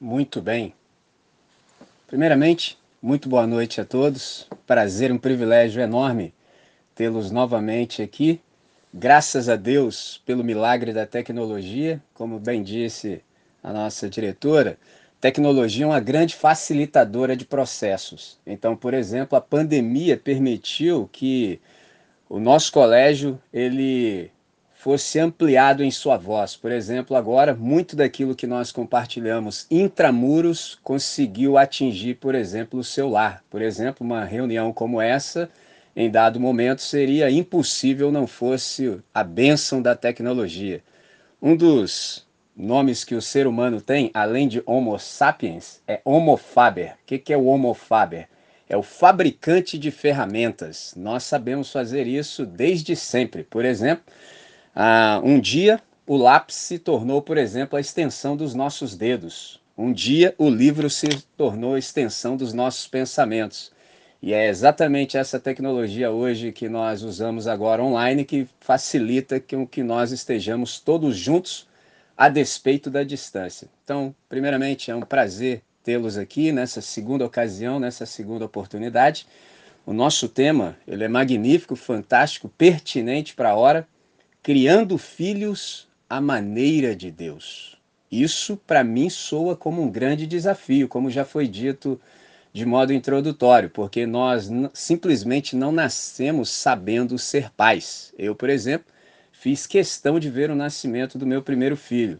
Muito bem. Primeiramente, muito boa noite a todos. Prazer, um privilégio enorme tê-los novamente aqui. Graças a Deus pelo milagre da tecnologia, como bem disse a nossa diretora, tecnologia é uma grande facilitadora de processos. Então, por exemplo, a pandemia permitiu que o nosso colégio ele fosse ampliado em sua voz. Por exemplo, agora, muito daquilo que nós compartilhamos intramuros conseguiu atingir, por exemplo, o seu lar. Por exemplo, uma reunião como essa, em dado momento, seria impossível não fosse a bênção da tecnologia. Um dos nomes que o ser humano tem, além de Homo sapiens, é Homo faber. O que é o Homo faber? É o fabricante de ferramentas. Nós sabemos fazer isso desde sempre. Por exemplo, ah, um dia, o lápis se tornou, por exemplo, a extensão dos nossos dedos. Um dia, o livro se tornou a extensão dos nossos pensamentos. E é exatamente essa tecnologia hoje que nós usamos agora online que facilita que, que nós estejamos todos juntos a despeito da distância. Então, primeiramente, é um prazer tê-los aqui nessa segunda ocasião, nessa segunda oportunidade. O nosso tema ele é magnífico, fantástico, pertinente para a hora criando filhos à maneira de Deus. Isso, para mim, soa como um grande desafio, como já foi dito de modo introdutório, porque nós simplesmente não nascemos sabendo ser pais. Eu, por exemplo, fiz questão de ver o nascimento do meu primeiro filho.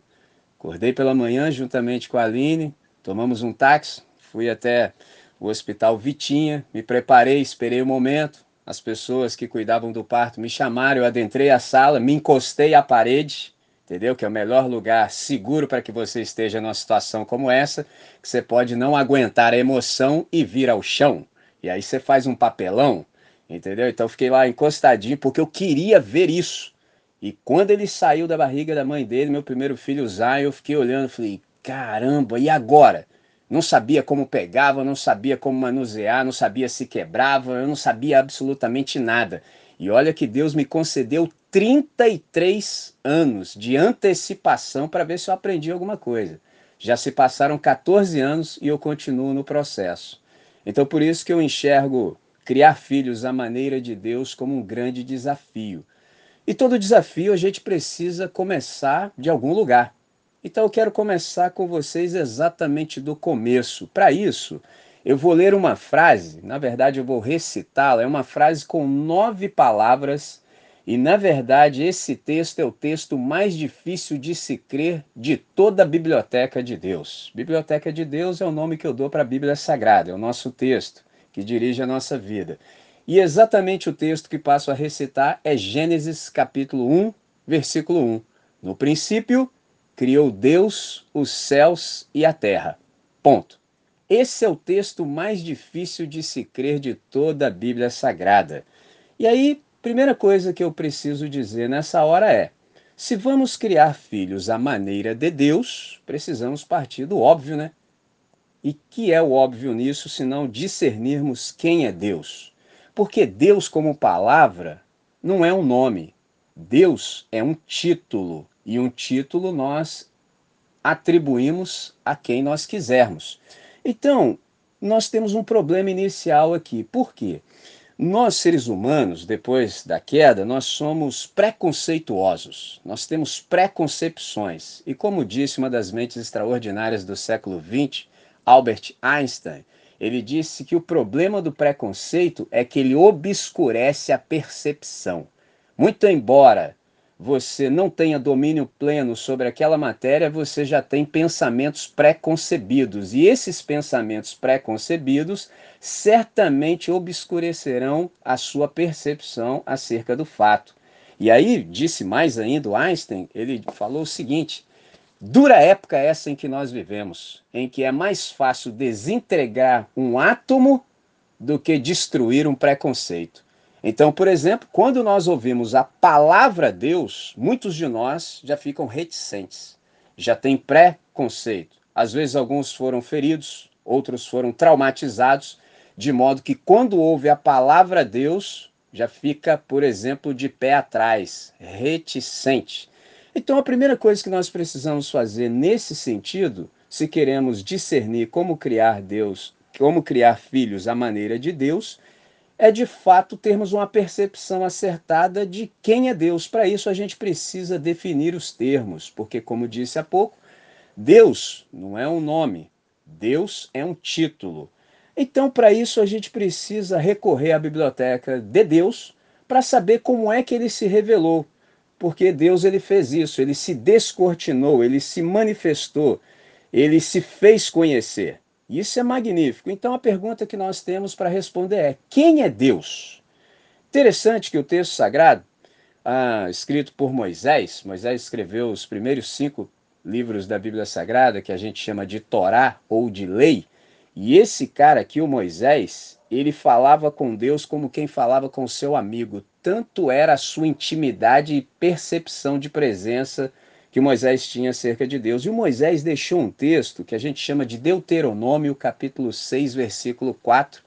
Acordei pela manhã juntamente com a Aline, tomamos um táxi, fui até o Hospital Vitinha, me preparei, esperei o momento, as pessoas que cuidavam do parto me chamaram, eu adentrei a sala, me encostei à parede, entendeu? Que é o melhor lugar seguro para que você esteja numa situação como essa, que você pode não aguentar a emoção e vir ao chão. E aí você faz um papelão, entendeu? Então fiquei lá encostadinho porque eu queria ver isso. E quando ele saiu da barriga da mãe dele, meu primeiro filho, Zion, eu fiquei olhando, falei, caramba, e agora? Não sabia como pegava, não sabia como manusear, não sabia se quebrava, eu não sabia absolutamente nada. E olha que Deus me concedeu 33 anos de antecipação para ver se eu aprendi alguma coisa. Já se passaram 14 anos e eu continuo no processo. Então por isso que eu enxergo criar filhos à maneira de Deus como um grande desafio. E todo desafio a gente precisa começar de algum lugar. Então eu quero começar com vocês exatamente do começo. Para isso, eu vou ler uma frase, na verdade eu vou recitá-la, é uma frase com nove palavras, e na verdade esse texto é o texto mais difícil de se crer de toda a Biblioteca de Deus. Biblioteca de Deus é o nome que eu dou para a Bíblia Sagrada, é o nosso texto que dirige a nossa vida. E exatamente o texto que passo a recitar é Gênesis capítulo 1, versículo 1. No princípio, criou Deus os céus e a terra. Ponto. Esse é o texto mais difícil de se crer de toda a Bíblia Sagrada. E aí, primeira coisa que eu preciso dizer nessa hora é: se vamos criar filhos à maneira de Deus, precisamos partir do óbvio, né? E que é o óbvio nisso, se não discernirmos quem é Deus? Porque Deus, como palavra, não é um nome. Deus é um título, e um título nós atribuímos a quem nós quisermos. Então, nós temos um problema inicial aqui. Por quê? Nós, seres humanos, depois da queda, nós somos preconceituosos, nós temos preconcepções. E como disse uma das mentes extraordinárias do século XX, Albert Einstein, ele disse que o problema do preconceito é que ele obscurece a percepção. Muito embora você não tenha domínio pleno sobre aquela matéria, você já tem pensamentos pré-concebidos. E esses pensamentos pré-concebidos certamente obscurecerão a sua percepção acerca do fato. E aí, disse mais ainda o Einstein, ele falou o seguinte: dura época essa em que nós vivemos, em que é mais fácil desintegrar um átomo do que destruir um preconceito. Então, por exemplo, quando nós ouvimos a palavra Deus, muitos de nós já ficam reticentes, já têm pré-conceito. Às vezes, alguns foram feridos, outros foram traumatizados, de modo que quando ouve a palavra Deus, já fica, por exemplo, de pé atrás, reticente. Então, a primeira coisa que nós precisamos fazer nesse sentido se queremos discernir como criar Deus, como criar filhos à maneira de Deus, é de fato termos uma percepção acertada de quem é Deus. Para isso a gente precisa definir os termos, porque como disse há pouco, Deus não é um nome, Deus é um título. Então, para isso a gente precisa recorrer à biblioteca de Deus para saber como é que ele se revelou. Porque Deus ele fez isso, ele se descortinou, ele se manifestou, ele se fez conhecer. Isso é magnífico. Então a pergunta que nós temos para responder é: quem é Deus? Interessante que o texto sagrado, ah, escrito por Moisés, Moisés escreveu os primeiros cinco livros da Bíblia Sagrada, que a gente chama de Torá ou de lei, e esse cara aqui, o Moisés, ele falava com Deus como quem falava com seu amigo. Tanto era a sua intimidade e percepção de presença que Moisés tinha acerca de Deus. E o Moisés deixou um texto que a gente chama de Deuteronômio, capítulo 6, versículo 4,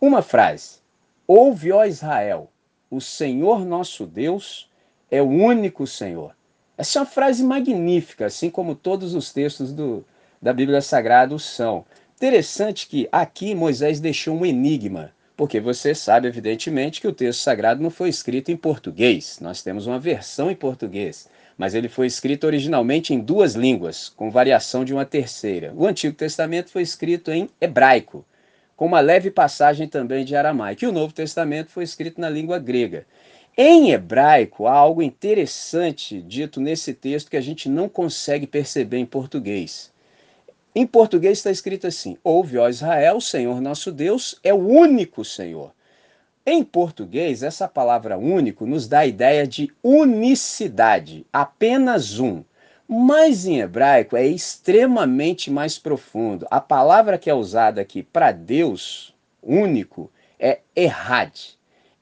uma frase: Ouve, ó Israel, o Senhor nosso Deus é o único Senhor. Essa é uma frase magnífica, assim como todos os textos do, da Bíblia Sagrada são. Interessante que aqui Moisés deixou um enigma, porque você sabe, evidentemente, que o texto sagrado não foi escrito em português. Nós temos uma versão em português mas ele foi escrito originalmente em duas línguas, com variação de uma terceira. O Antigo Testamento foi escrito em hebraico, com uma leve passagem também de aramaico, e o Novo Testamento foi escrito na língua grega. Em hebraico, há algo interessante dito nesse texto que a gente não consegue perceber em português. Em português está escrito assim: Ouve, ó Israel, o Senhor nosso Deus é o único Senhor. Em português, essa palavra único nos dá a ideia de unicidade, apenas um. Mas em hebraico é extremamente mais profundo. A palavra que é usada aqui para Deus, único, é errad.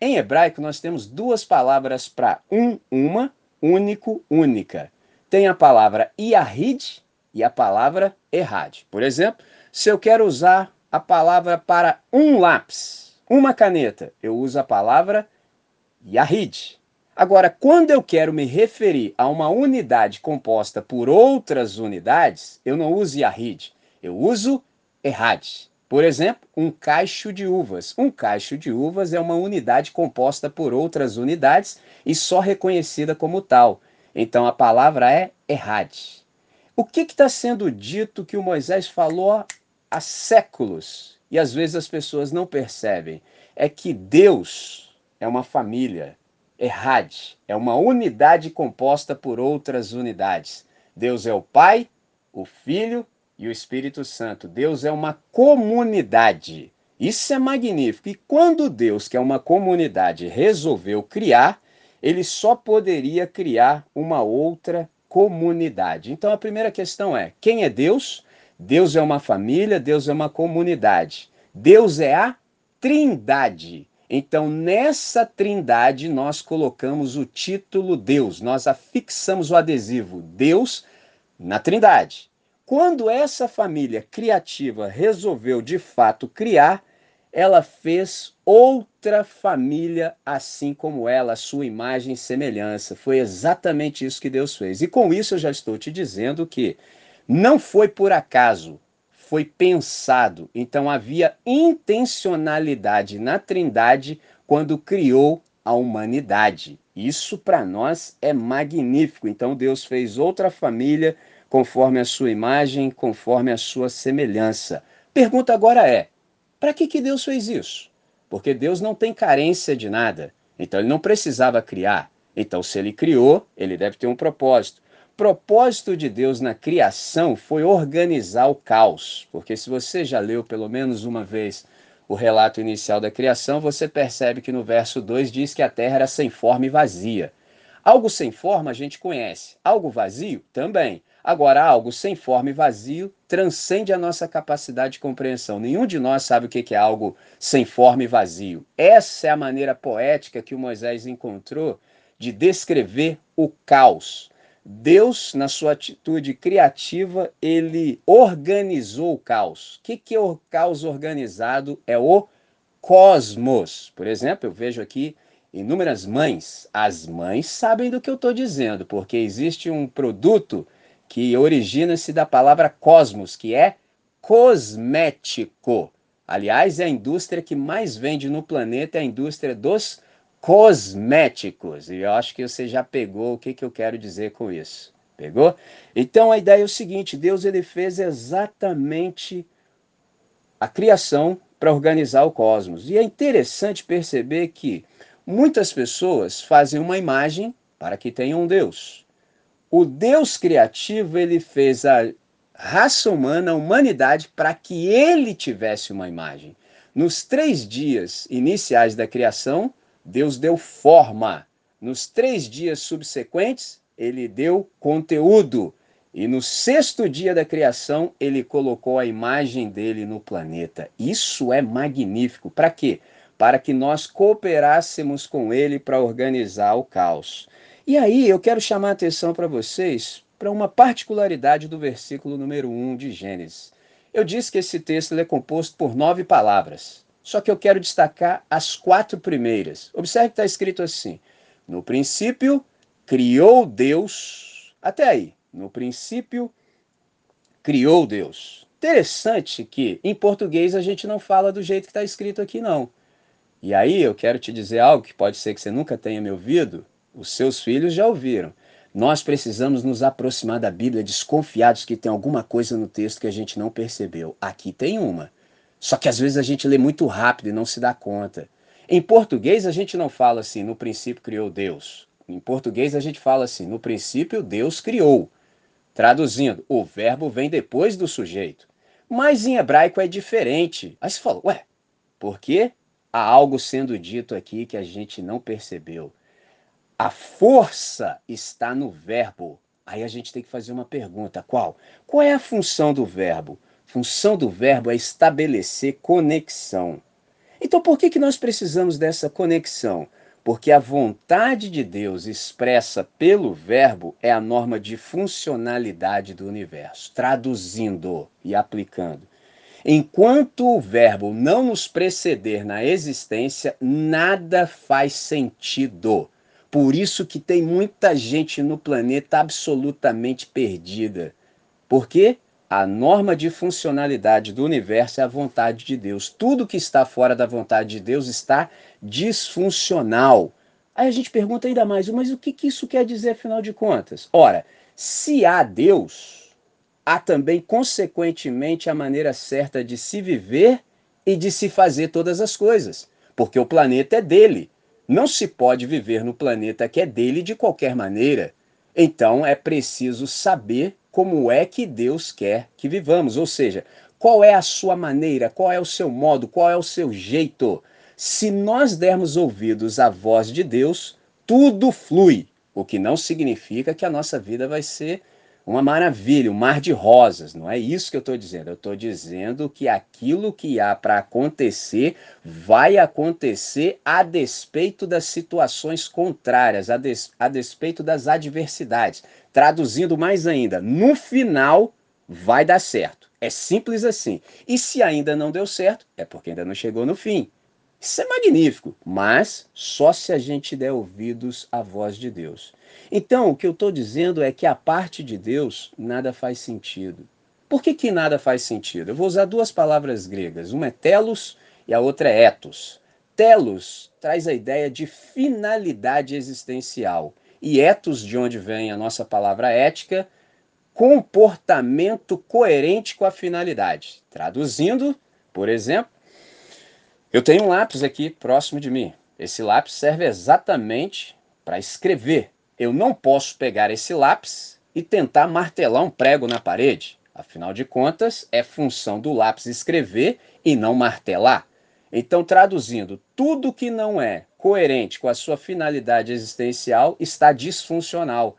Em hebraico nós temos duas palavras para um, uma, único, única. Tem a palavra Yahid e a palavra errad. Por exemplo, se eu quero usar a palavra para um lápis, uma caneta, eu uso a palavra Yahid. Agora, quando eu quero me referir a uma unidade composta por outras unidades, eu não uso Yahid, eu uso Errad. Por exemplo, um cacho de uvas. Um cacho de uvas é uma unidade composta por outras unidades e só reconhecida como tal. Então a palavra é Errad. O que está sendo dito que o Moisés falou há séculos e às vezes as pessoas não percebem, é que Deus é uma família, Errad, é uma unidade composta por outras unidades. Deus é o Pai, o Filho e o Espírito Santo. Deus é uma comunidade. Isso é magnífico. E quando Deus, que é uma comunidade, resolveu criar, ele só poderia criar uma outra comunidade. Então a primeira questão é: quem é Deus? Deus é uma família, Deus é uma comunidade. Deus é a Trindade. Então, nessa Trindade, nós colocamos o título Deus, nós afixamos o adesivo Deus na Trindade. Quando essa família criativa resolveu de fato criar, ela fez outra família assim como ela, a sua imagem e semelhança. Foi exatamente isso que Deus fez. E com isso eu já estou te dizendo que não foi por acaso, foi pensado. Então havia intencionalidade na Trindade quando criou a humanidade. Isso para nós é magnífico. Então Deus fez outra família conforme a sua imagem, conforme a sua semelhança. Pergunta agora é: para que, que Deus fez isso? Porque Deus não tem carência de nada. Então ele não precisava criar. Então, se ele criou, ele deve ter um propósito propósito de Deus na criação foi organizar o caos, porque se você já leu pelo menos uma vez o relato inicial da criação, você percebe que no verso 2 diz que a terra era sem forma e vazia. Algo sem forma a gente conhece, algo vazio também. Agora, algo sem forma e vazio transcende a nossa capacidade de compreensão. Nenhum de nós sabe o que é algo sem forma e vazio. Essa é a maneira poética que o Moisés encontrou de descrever o caos. Deus, na sua atitude criativa, ele organizou o caos. O que, que é o caos organizado? É o cosmos. Por exemplo, eu vejo aqui inúmeras mães. As mães sabem do que eu estou dizendo, porque existe um produto que origina-se da palavra cosmos, que é cosmético. Aliás, é a indústria que mais vende no planeta, é a indústria dos cosméticos. E eu acho que você já pegou o que, que eu quero dizer com isso. Pegou? Então a ideia é o seguinte: Deus ele fez exatamente a criação para organizar o cosmos. E é interessante perceber que muitas pessoas fazem uma imagem para que tenham um Deus. O Deus criativo ele fez a raça humana, a humanidade, para que ele tivesse uma imagem. Nos três dias iniciais da criação, Deus deu forma. Nos três dias subsequentes, ele deu conteúdo. E no sexto dia da criação, ele colocou a imagem dele no planeta. Isso é magnífico. Para quê? Para que nós cooperássemos com ele para organizar o caos. E aí eu quero chamar a atenção para vocês para uma particularidade do versículo número 1 de Gênesis. Eu disse que esse texto é composto por nove palavras. Só que eu quero destacar as quatro primeiras. Observe que está escrito assim: No princípio, criou Deus. Até aí. No princípio, criou Deus. Interessante que em português a gente não fala do jeito que está escrito aqui, não. E aí eu quero te dizer algo que pode ser que você nunca tenha me ouvido, os seus filhos já ouviram. Nós precisamos nos aproximar da Bíblia desconfiados que tem alguma coisa no texto que a gente não percebeu. Aqui tem uma. Só que às vezes a gente lê muito rápido e não se dá conta. Em português a gente não fala assim, no princípio criou Deus. Em português a gente fala assim, no princípio Deus criou. Traduzindo, o verbo vem depois do sujeito. Mas em hebraico é diferente. Aí você fala, ué, por quê? Há algo sendo dito aqui que a gente não percebeu. A força está no verbo. Aí a gente tem que fazer uma pergunta: qual? Qual é a função do verbo? Função do verbo é estabelecer conexão. Então, por que, que nós precisamos dessa conexão? Porque a vontade de Deus expressa pelo verbo é a norma de funcionalidade do universo, traduzindo e aplicando. Enquanto o verbo não nos preceder na existência, nada faz sentido. Por isso que tem muita gente no planeta absolutamente perdida. Por quê? A norma de funcionalidade do universo é a vontade de Deus. Tudo que está fora da vontade de Deus está disfuncional. Aí a gente pergunta ainda mais, mas o que, que isso quer dizer afinal de contas? Ora, se há Deus, há também, consequentemente, a maneira certa de se viver e de se fazer todas as coisas, porque o planeta é dele. Não se pode viver no planeta que é dele de qualquer maneira. Então é preciso saber como é que Deus quer que vivamos, ou seja, qual é a sua maneira, qual é o seu modo, qual é o seu jeito. Se nós dermos ouvidos à voz de Deus, tudo flui, o que não significa que a nossa vida vai ser uma maravilha, um mar de rosas. Não é isso que eu estou dizendo. Eu estou dizendo que aquilo que há para acontecer vai acontecer a despeito das situações contrárias, a, des, a despeito das adversidades. Traduzindo mais ainda, no final vai dar certo. É simples assim. E se ainda não deu certo, é porque ainda não chegou no fim. Isso é magnífico, mas só se a gente der ouvidos à voz de Deus. Então, o que eu estou dizendo é que a parte de Deus nada faz sentido. Por que, que nada faz sentido? Eu vou usar duas palavras gregas. Uma é telos e a outra é ethos. Telos traz a ideia de finalidade existencial. E ethos, de onde vem a nossa palavra ética, comportamento coerente com a finalidade. Traduzindo, por exemplo, eu tenho um lápis aqui próximo de mim. Esse lápis serve exatamente para escrever. Eu não posso pegar esse lápis e tentar martelar um prego na parede. Afinal de contas, é função do lápis escrever e não martelar. Então, traduzindo, tudo que não é coerente com a sua finalidade existencial está disfuncional.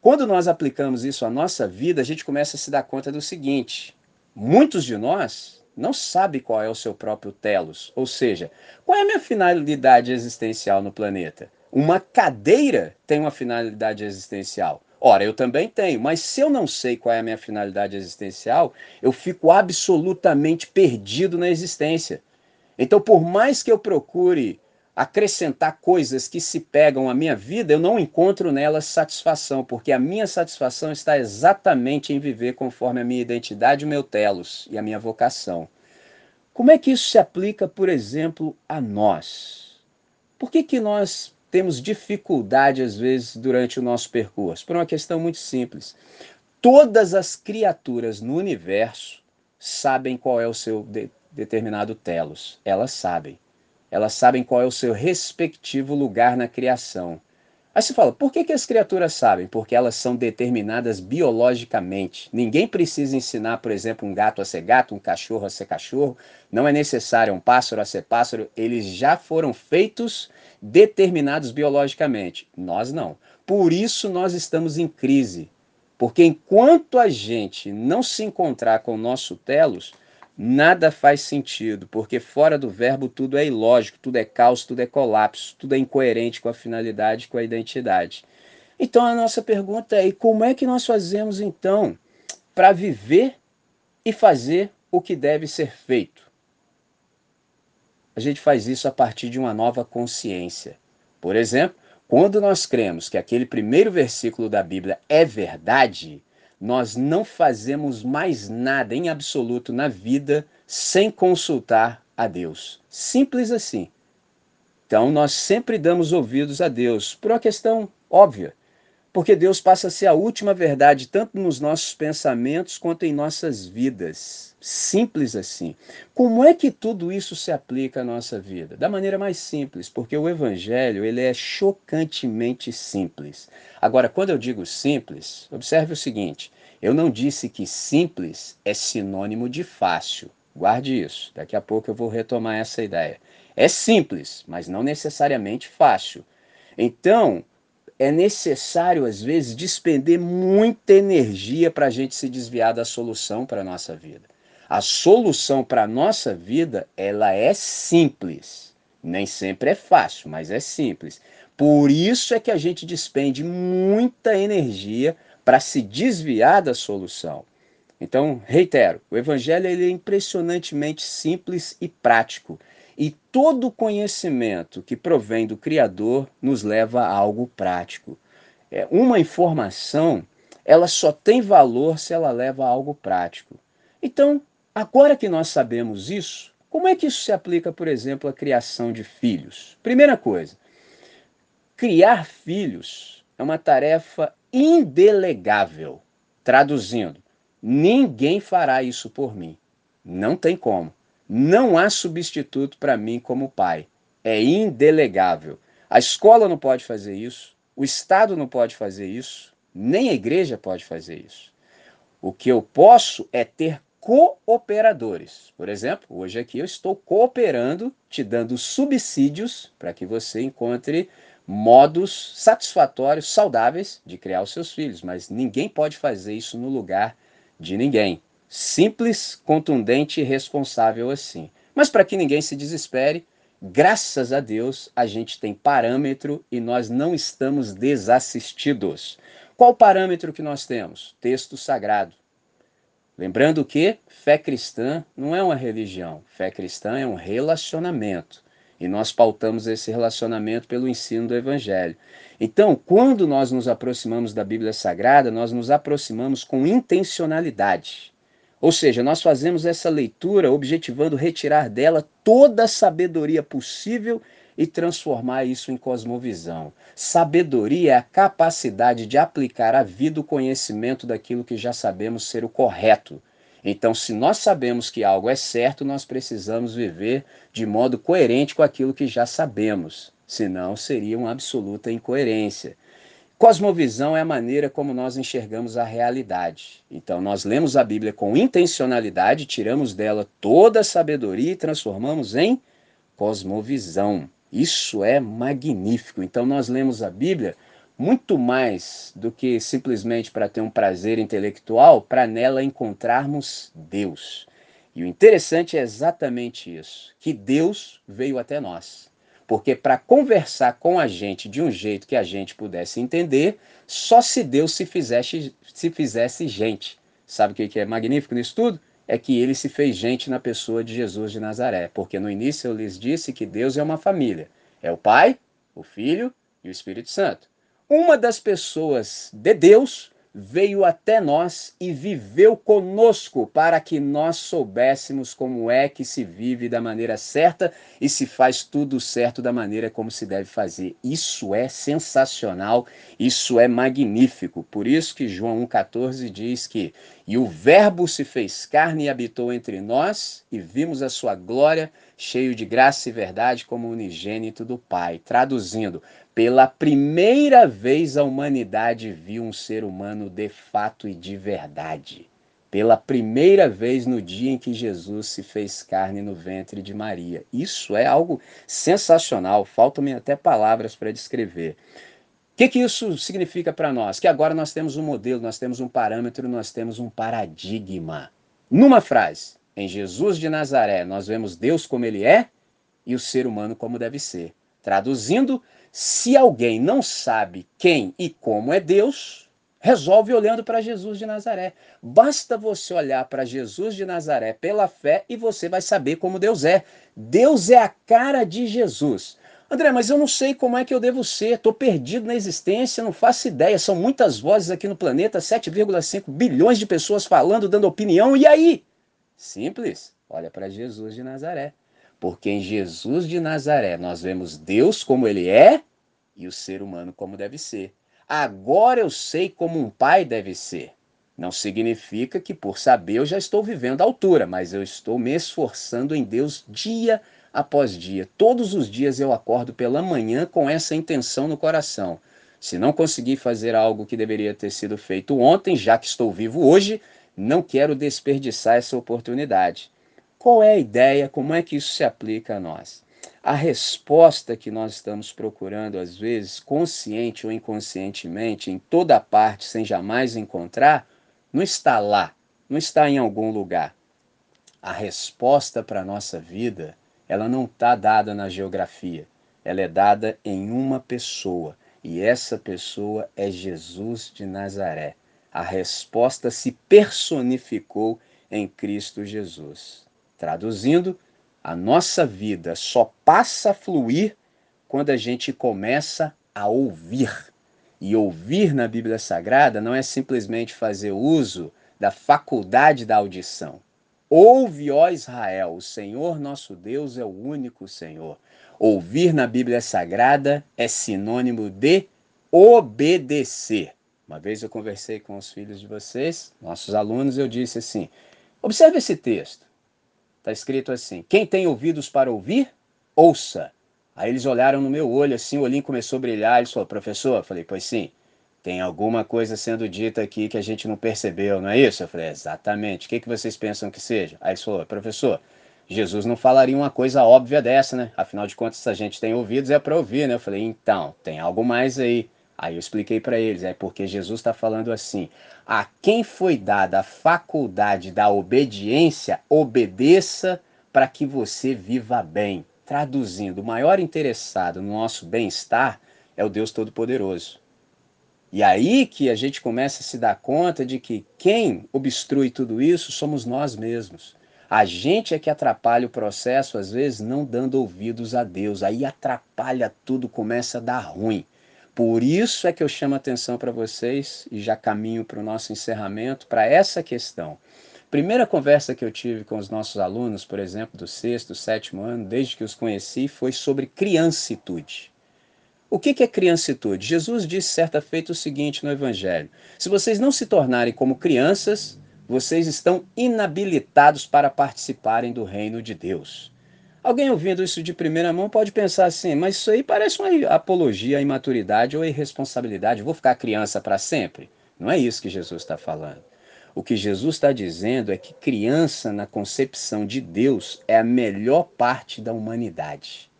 Quando nós aplicamos isso à nossa vida, a gente começa a se dar conta do seguinte: muitos de nós não sabem qual é o seu próprio telos, ou seja, qual é a minha finalidade existencial no planeta. Uma cadeira tem uma finalidade existencial. Ora, eu também tenho, mas se eu não sei qual é a minha finalidade existencial, eu fico absolutamente perdido na existência. Então, por mais que eu procure acrescentar coisas que se pegam à minha vida, eu não encontro nelas satisfação, porque a minha satisfação está exatamente em viver conforme a minha identidade, o meu telos e a minha vocação. Como é que isso se aplica, por exemplo, a nós? Por que, que nós temos dificuldade, às vezes, durante o nosso percurso? Por uma questão muito simples. Todas as criaturas no universo sabem qual é o seu determinado telos. Elas sabem. Elas sabem qual é o seu respectivo lugar na criação. Aí você fala, por que, que as criaturas sabem? Porque elas são determinadas biologicamente. Ninguém precisa ensinar, por exemplo, um gato a ser gato, um cachorro a ser cachorro. Não é necessário um pássaro a ser pássaro. Eles já foram feitos determinados biologicamente. Nós não. Por isso nós estamos em crise. Porque enquanto a gente não se encontrar com o nosso telos, nada faz sentido, porque fora do verbo tudo é ilógico, tudo é caos, tudo é colapso, tudo é incoerente com a finalidade, com a identidade. Então a nossa pergunta é: como é que nós fazemos então para viver e fazer o que deve ser feito? A gente faz isso a partir de uma nova consciência. Por exemplo, quando nós cremos que aquele primeiro versículo da Bíblia é verdade, nós não fazemos mais nada em absoluto na vida sem consultar a Deus. Simples assim. Então, nós sempre damos ouvidos a Deus, por uma questão óbvia. Porque Deus passa a ser a última verdade, tanto nos nossos pensamentos quanto em nossas vidas. Simples assim. Como é que tudo isso se aplica à nossa vida? Da maneira mais simples, porque o Evangelho ele é chocantemente simples. Agora, quando eu digo simples, observe o seguinte: eu não disse que simples é sinônimo de fácil. Guarde isso, daqui a pouco eu vou retomar essa ideia. É simples, mas não necessariamente fácil. Então, é necessário, às vezes, despender muita energia para a gente se desviar da solução para a nossa vida. A solução para a nossa vida, ela é simples. Nem sempre é fácil, mas é simples. Por isso é que a gente despende muita energia para se desviar da solução. Então, reitero, o evangelho é impressionantemente simples e prático. E todo conhecimento que provém do Criador nos leva a algo prático. É, uma informação, ela só tem valor se ela leva a algo prático. Então, agora que nós sabemos isso, como é que isso se aplica, por exemplo, à criação de filhos? Primeira coisa, criar filhos é uma tarefa indelegável. Traduzindo, ninguém fará isso por mim. Não tem como. Não há substituto para mim como pai. É indelegável. A escola não pode fazer isso, o Estado não pode fazer isso, nem a igreja pode fazer isso. O que eu posso é ter cooperadores. Por exemplo, hoje aqui eu estou cooperando, te dando subsídios para que você encontre modos satisfatórios, saudáveis de criar os seus filhos, mas ninguém pode fazer isso no lugar de ninguém simples, contundente e responsável assim. Mas para que ninguém se desespere, graças a Deus a gente tem parâmetro e nós não estamos desassistidos. Qual parâmetro que nós temos? Texto sagrado. Lembrando que fé cristã não é uma religião, fé cristã é um relacionamento. E nós pautamos esse relacionamento pelo ensino do Evangelho. Então, quando nós nos aproximamos da Bíblia Sagrada, nós nos aproximamos com intencionalidade. Ou seja, nós fazemos essa leitura objetivando retirar dela toda a sabedoria possível e transformar isso em cosmovisão. Sabedoria é a capacidade de aplicar à vida o conhecimento daquilo que já sabemos ser o correto. Então, se nós sabemos que algo é certo, nós precisamos viver de modo coerente com aquilo que já sabemos, senão seria uma absoluta incoerência. Cosmovisão é a maneira como nós enxergamos a realidade. Então, nós lemos a Bíblia com intencionalidade, tiramos dela toda a sabedoria e transformamos em cosmovisão. Isso é magnífico. Então, nós lemos a Bíblia muito mais do que simplesmente para ter um prazer intelectual, para nela encontrarmos Deus. E o interessante é exatamente isso: que Deus veio até nós. Porque para conversar com a gente de um jeito que a gente pudesse entender, só se Deus se fizesse, se fizesse gente. Sabe o que é magnífico nisso tudo? É que ele se fez gente na pessoa de Jesus de Nazaré. Porque no início eu lhes disse que Deus é uma família. É o Pai, o Filho e o Espírito Santo. Uma das pessoas de Deus veio até nós e viveu conosco para que nós soubéssemos como é que se vive da maneira certa e se faz tudo certo da maneira como se deve fazer. Isso é sensacional, isso é magnífico. Por isso que João 1,14 diz que e o Verbo se fez carne e habitou entre nós, e vimos a sua glória, cheio de graça e verdade, como unigênito do Pai. Traduzindo, pela primeira vez a humanidade viu um ser humano de fato e de verdade. Pela primeira vez no dia em que Jesus se fez carne no ventre de Maria. Isso é algo sensacional, faltam-me até palavras para descrever que, que isso significa para nós? Que agora nós temos um modelo, nós temos um parâmetro, nós temos um paradigma. Numa frase, em Jesus de Nazaré, nós vemos Deus como ele é e o ser humano como deve ser. Traduzindo, se alguém não sabe quem e como é Deus, resolve olhando para Jesus de Nazaré. Basta você olhar para Jesus de Nazaré pela fé e você vai saber como Deus é. Deus é a cara de Jesus. André, mas eu não sei como é que eu devo ser, estou perdido na existência, não faço ideia. São muitas vozes aqui no planeta, 7,5 bilhões de pessoas falando, dando opinião, e aí? Simples, olha para Jesus de Nazaré. Porque em Jesus de Nazaré nós vemos Deus como ele é e o ser humano como deve ser. Agora eu sei como um pai deve ser. Não significa que por saber eu já estou vivendo à altura, mas eu estou me esforçando em Deus dia a após dia. Todos os dias eu acordo pela manhã com essa intenção no coração. Se não conseguir fazer algo que deveria ter sido feito ontem, já que estou vivo hoje, não quero desperdiçar essa oportunidade. Qual é a ideia? Como é que isso se aplica a nós? A resposta que nós estamos procurando, às vezes, consciente ou inconscientemente, em toda parte, sem jamais encontrar, não está lá, não está em algum lugar. A resposta para a nossa vida ela não está dada na geografia, ela é dada em uma pessoa, e essa pessoa é Jesus de Nazaré. A resposta se personificou em Cristo Jesus. Traduzindo, a nossa vida só passa a fluir quando a gente começa a ouvir. E ouvir na Bíblia Sagrada não é simplesmente fazer uso da faculdade da audição. Ouve, ó Israel, o Senhor nosso Deus é o único Senhor. Ouvir na Bíblia Sagrada é sinônimo de obedecer. Uma vez eu conversei com os filhos de vocês, nossos alunos, eu disse assim: observe esse texto. Está escrito assim: quem tem ouvidos para ouvir, ouça. Aí eles olharam no meu olho, assim, o olhinho começou a brilhar. Eles falaram, professor, eu falei, pois sim. Tem alguma coisa sendo dita aqui que a gente não percebeu, não é isso? Eu falei, exatamente. O que, que vocês pensam que seja? Aí ele falou, professor, Jesus não falaria uma coisa óbvia dessa, né? Afinal de contas, se a gente tem ouvidos, é para ouvir, né? Eu falei, então, tem algo mais aí. Aí eu expliquei para eles, é porque Jesus está falando assim: a quem foi dada a faculdade da obediência, obedeça para que você viva bem. Traduzindo, o maior interessado no nosso bem-estar é o Deus Todo-Poderoso. E aí que a gente começa a se dar conta de que quem obstrui tudo isso somos nós mesmos. A gente é que atrapalha o processo, às vezes, não dando ouvidos a Deus. Aí atrapalha tudo, começa a dar ruim. Por isso é que eu chamo a atenção para vocês e já caminho para o nosso encerramento para essa questão. Primeira conversa que eu tive com os nossos alunos, por exemplo, do sexto, sétimo ano, desde que os conheci, foi sobre criancitude. O que é criancitude? Jesus disse certa feita o seguinte no Evangelho: Se vocês não se tornarem como crianças, vocês estão inabilitados para participarem do reino de Deus. Alguém ouvindo isso de primeira mão pode pensar assim, mas isso aí parece uma apologia à imaturidade ou à irresponsabilidade. Vou ficar criança para sempre? Não é isso que Jesus está falando. O que Jesus está dizendo é que criança, na concepção de Deus, é a melhor parte da humanidade.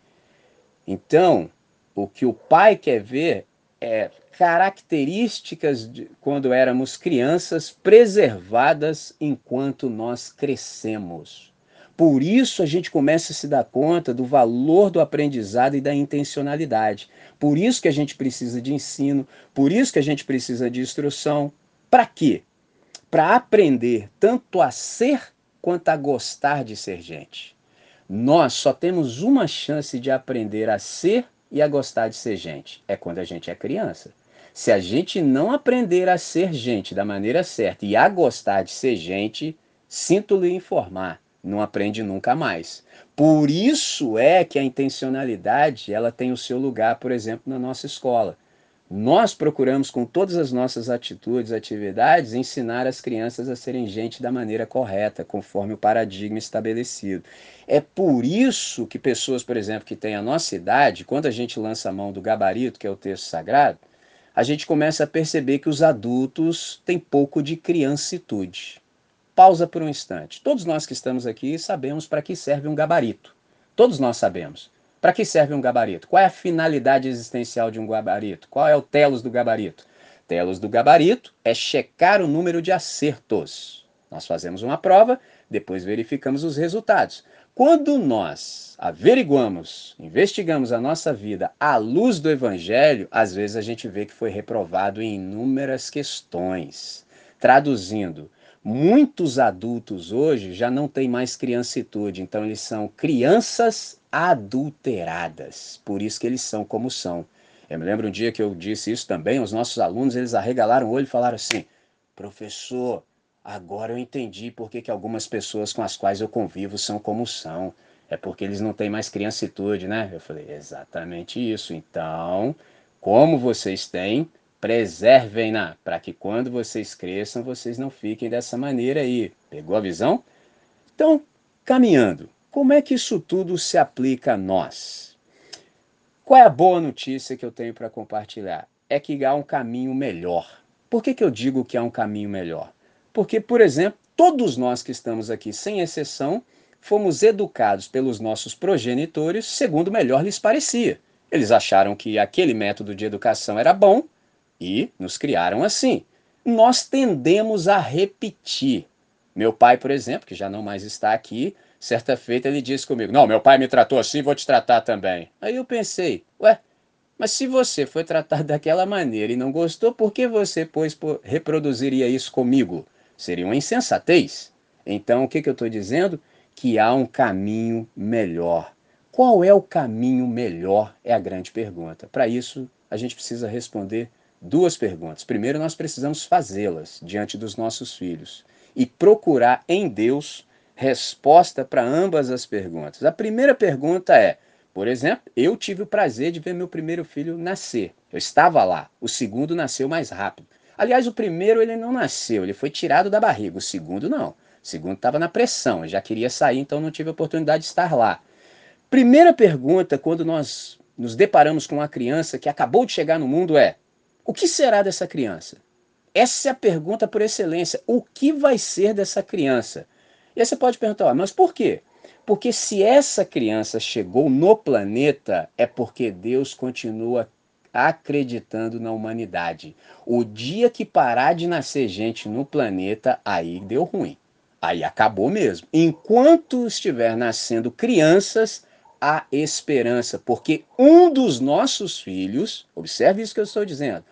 Então, o que o pai quer ver é características de quando éramos crianças preservadas enquanto nós crescemos. Por isso a gente começa a se dar conta do valor do aprendizado e da intencionalidade. Por isso que a gente precisa de ensino, por isso que a gente precisa de instrução. Para quê? Para aprender tanto a ser quanto a gostar de ser gente. Nós só temos uma chance de aprender a ser e a gostar de ser gente. É quando a gente é criança. Se a gente não aprender a ser gente da maneira certa e a gostar de ser gente, sinto lhe informar, não aprende nunca mais. Por isso é que a intencionalidade ela tem o seu lugar, por exemplo, na nossa escola. Nós procuramos, com todas as nossas atitudes, atividades, ensinar as crianças a serem gente da maneira correta, conforme o paradigma estabelecido. É por isso que pessoas, por exemplo, que têm a nossa idade, quando a gente lança a mão do gabarito, que é o texto sagrado, a gente começa a perceber que os adultos têm pouco de criancitude. Pausa por um instante. Todos nós que estamos aqui sabemos para que serve um gabarito. Todos nós sabemos. Para que serve um gabarito? Qual é a finalidade existencial de um gabarito? Qual é o telos do gabarito? Telos do gabarito é checar o número de acertos. Nós fazemos uma prova, depois verificamos os resultados. Quando nós averiguamos, investigamos a nossa vida à luz do Evangelho, às vezes a gente vê que foi reprovado em inúmeras questões. Traduzindo, muitos adultos hoje já não têm mais criancitude, então eles são crianças adulteradas. Por isso que eles são como são. Eu me lembro um dia que eu disse isso também, os nossos alunos, eles arregalaram o olho e falaram assim: "Professor, agora eu entendi por que, que algumas pessoas com as quais eu convivo são como são. É porque eles não têm mais criancitude, né?" Eu falei: "Exatamente isso. Então, como vocês têm, preservem-na, para que quando vocês cresçam, vocês não fiquem dessa maneira aí. Pegou a visão? Então, caminhando, como é que isso tudo se aplica a nós? Qual é a boa notícia que eu tenho para compartilhar? É que há um caminho melhor. Por que, que eu digo que há um caminho melhor? Porque, por exemplo, todos nós que estamos aqui, sem exceção, fomos educados pelos nossos progenitores segundo melhor lhes parecia. Eles acharam que aquele método de educação era bom e nos criaram assim. Nós tendemos a repetir. Meu pai, por exemplo, que já não mais está aqui, Certa feita ele disse comigo: Não, meu pai me tratou assim, vou te tratar também. Aí eu pensei: Ué, mas se você foi tratado daquela maneira e não gostou, por que você, pois, reproduziria isso comigo? Seria uma insensatez. Então, o que, que eu estou dizendo? Que há um caminho melhor. Qual é o caminho melhor? É a grande pergunta. Para isso, a gente precisa responder duas perguntas. Primeiro, nós precisamos fazê-las diante dos nossos filhos e procurar em Deus resposta para ambas as perguntas. A primeira pergunta é, por exemplo, eu tive o prazer de ver meu primeiro filho nascer. Eu estava lá. O segundo nasceu mais rápido. Aliás, o primeiro ele não nasceu, ele foi tirado da barriga. O segundo não. O segundo estava na pressão, já queria sair, então não tive a oportunidade de estar lá. Primeira pergunta quando nós nos deparamos com uma criança que acabou de chegar no mundo é: o que será dessa criança? Essa é a pergunta por excelência. O que vai ser dessa criança? E aí você pode perguntar, mas por quê? Porque se essa criança chegou no planeta, é porque Deus continua acreditando na humanidade. O dia que parar de nascer gente no planeta, aí deu ruim. Aí acabou mesmo. Enquanto estiver nascendo crianças, há esperança, porque um dos nossos filhos, observe isso que eu estou dizendo,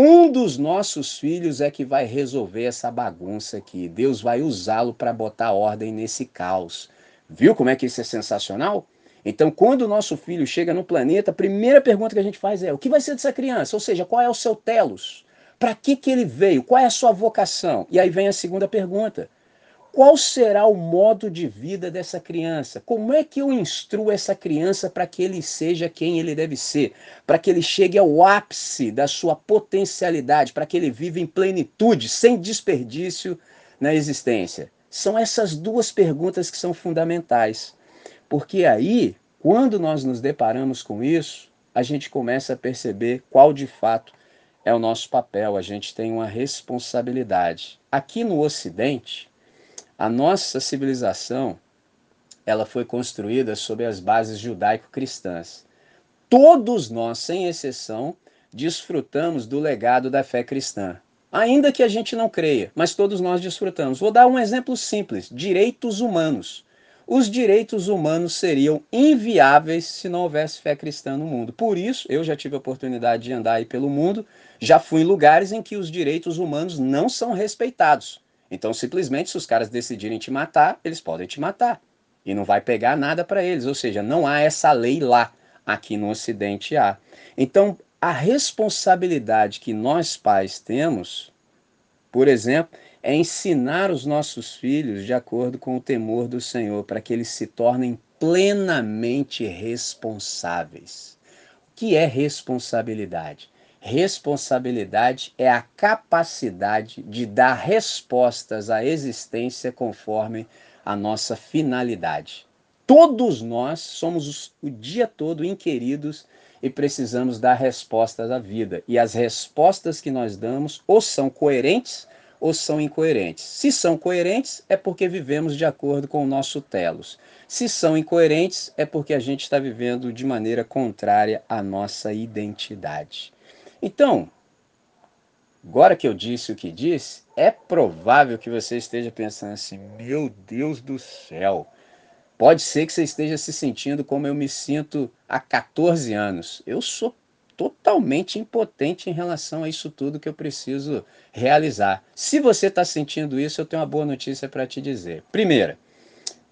um dos nossos filhos é que vai resolver essa bagunça aqui. Deus vai usá-lo para botar ordem nesse caos. Viu como é que isso é sensacional? Então, quando o nosso filho chega no planeta, a primeira pergunta que a gente faz é: o que vai ser dessa criança? Ou seja, qual é o seu telos? Para que, que ele veio? Qual é a sua vocação? E aí vem a segunda pergunta: qual será o modo de vida dessa criança? Como é que eu instruo essa criança para que ele seja quem ele deve ser? Para que ele chegue ao ápice da sua potencialidade, para que ele viva em plenitude, sem desperdício na existência? São essas duas perguntas que são fundamentais. Porque aí, quando nós nos deparamos com isso, a gente começa a perceber qual de fato é o nosso papel, a gente tem uma responsabilidade. Aqui no Ocidente, a nossa civilização ela foi construída sob as bases judaico-cristãs. Todos nós, sem exceção, desfrutamos do legado da fé cristã. Ainda que a gente não creia, mas todos nós desfrutamos. Vou dar um exemplo simples: direitos humanos. Os direitos humanos seriam inviáveis se não houvesse fé cristã no mundo. Por isso, eu já tive a oportunidade de andar aí pelo mundo, já fui em lugares em que os direitos humanos não são respeitados. Então, simplesmente, se os caras decidirem te matar, eles podem te matar. e não vai pegar nada para eles, ou seja, não há essa lei lá, aqui no Ocidente há. Então, a responsabilidade que nós pais temos, por exemplo, é ensinar os nossos filhos de acordo com o temor do Senhor, para que eles se tornem plenamente responsáveis. O que é responsabilidade? Responsabilidade é a capacidade de dar respostas à existência conforme a nossa finalidade. Todos nós somos o dia todo inquiridos e precisamos dar respostas à vida. E as respostas que nós damos ou são coerentes ou são incoerentes. Se são coerentes, é porque vivemos de acordo com o nosso telos. Se são incoerentes, é porque a gente está vivendo de maneira contrária à nossa identidade. Então, agora que eu disse o que disse, é provável que você esteja pensando assim: meu Deus do céu. Pode ser que você esteja se sentindo como eu me sinto há 14 anos. Eu sou totalmente impotente em relação a isso tudo que eu preciso realizar. Se você está sentindo isso, eu tenho uma boa notícia para te dizer. Primeira,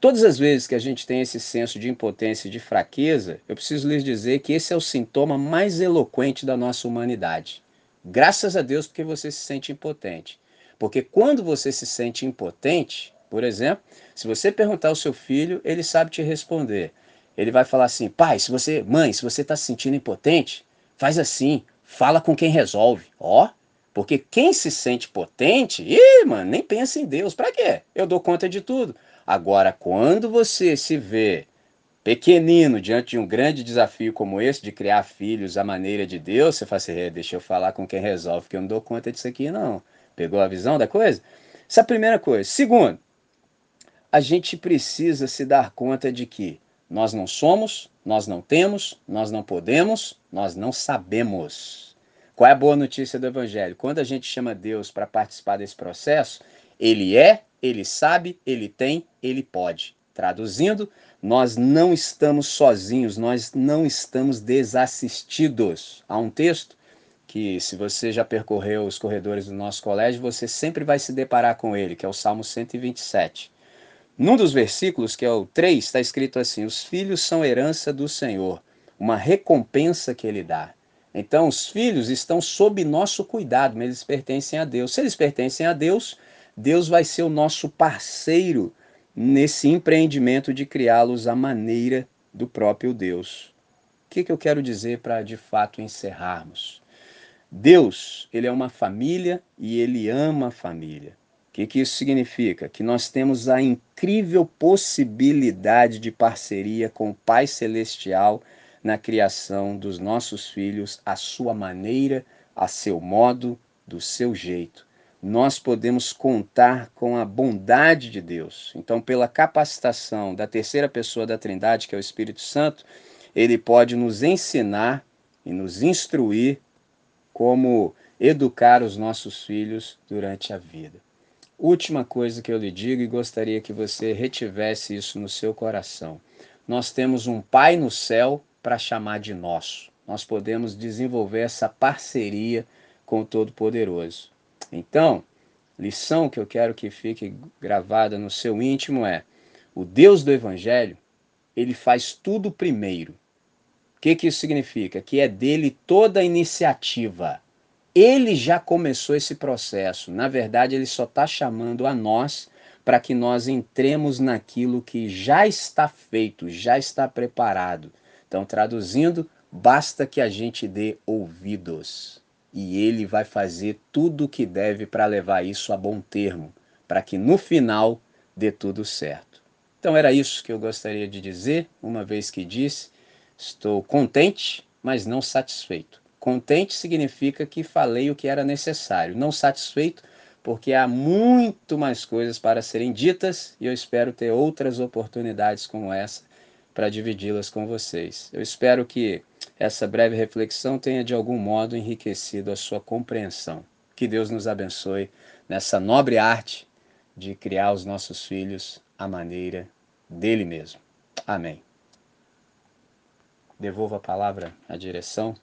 todas as vezes que a gente tem esse senso de impotência e de fraqueza, eu preciso lhes dizer que esse é o sintoma mais eloquente da nossa humanidade. Graças a Deus porque você se sente impotente. Porque quando você se sente impotente, por exemplo, se você perguntar ao seu filho, ele sabe te responder. Ele vai falar assim: pai, se você, mãe, se você está se sentindo impotente, Faz assim, fala com quem resolve. Ó, porque quem se sente potente, ih, mano, nem pensa em Deus. Para quê? Eu dou conta de tudo. Agora, quando você se vê pequenino diante de um grande desafio como esse, de criar filhos à maneira de Deus, você fala assim, é, deixa eu falar com quem resolve, porque eu não dou conta disso aqui, não. Pegou a visão da coisa? Essa é a primeira coisa. Segundo, a gente precisa se dar conta de que nós não somos, nós não temos, nós não podemos, nós não sabemos. Qual é a boa notícia do Evangelho? Quando a gente chama Deus para participar desse processo, Ele é, Ele sabe, Ele tem, Ele pode. Traduzindo, nós não estamos sozinhos, nós não estamos desassistidos. Há um texto que, se você já percorreu os corredores do nosso colégio, você sempre vai se deparar com ele, que é o Salmo 127. Num dos versículos, que é o 3, está escrito assim: Os filhos são herança do Senhor, uma recompensa que Ele dá. Então, os filhos estão sob nosso cuidado, mas eles pertencem a Deus. Se eles pertencem a Deus, Deus vai ser o nosso parceiro nesse empreendimento de criá-los à maneira do próprio Deus. O que, que eu quero dizer para de fato encerrarmos? Deus, ele é uma família e ele ama a família que, que isso significa? Que nós temos a incrível possibilidade de parceria com o Pai Celestial na criação dos nossos filhos, à sua maneira, a seu modo, do seu jeito. Nós podemos contar com a bondade de Deus. Então, pela capacitação da terceira pessoa da Trindade, que é o Espírito Santo, ele pode nos ensinar e nos instruir como educar os nossos filhos durante a vida. Última coisa que eu lhe digo e gostaria que você retivesse isso no seu coração. Nós temos um Pai no céu para chamar de nosso. Nós podemos desenvolver essa parceria com o Todo-Poderoso. Então, lição que eu quero que fique gravada no seu íntimo é: o Deus do Evangelho, ele faz tudo primeiro. O que, que isso significa? Que é dele toda a iniciativa. Ele já começou esse processo. Na verdade, ele só está chamando a nós para que nós entremos naquilo que já está feito, já está preparado. Então, traduzindo, basta que a gente dê ouvidos. E ele vai fazer tudo o que deve para levar isso a bom termo, para que no final dê tudo certo. Então, era isso que eu gostaria de dizer, uma vez que disse, estou contente, mas não satisfeito. Contente significa que falei o que era necessário. Não satisfeito, porque há muito mais coisas para serem ditas e eu espero ter outras oportunidades como essa para dividi-las com vocês. Eu espero que essa breve reflexão tenha de algum modo enriquecido a sua compreensão. Que Deus nos abençoe nessa nobre arte de criar os nossos filhos à maneira dele mesmo. Amém. Devolvo a palavra à direção.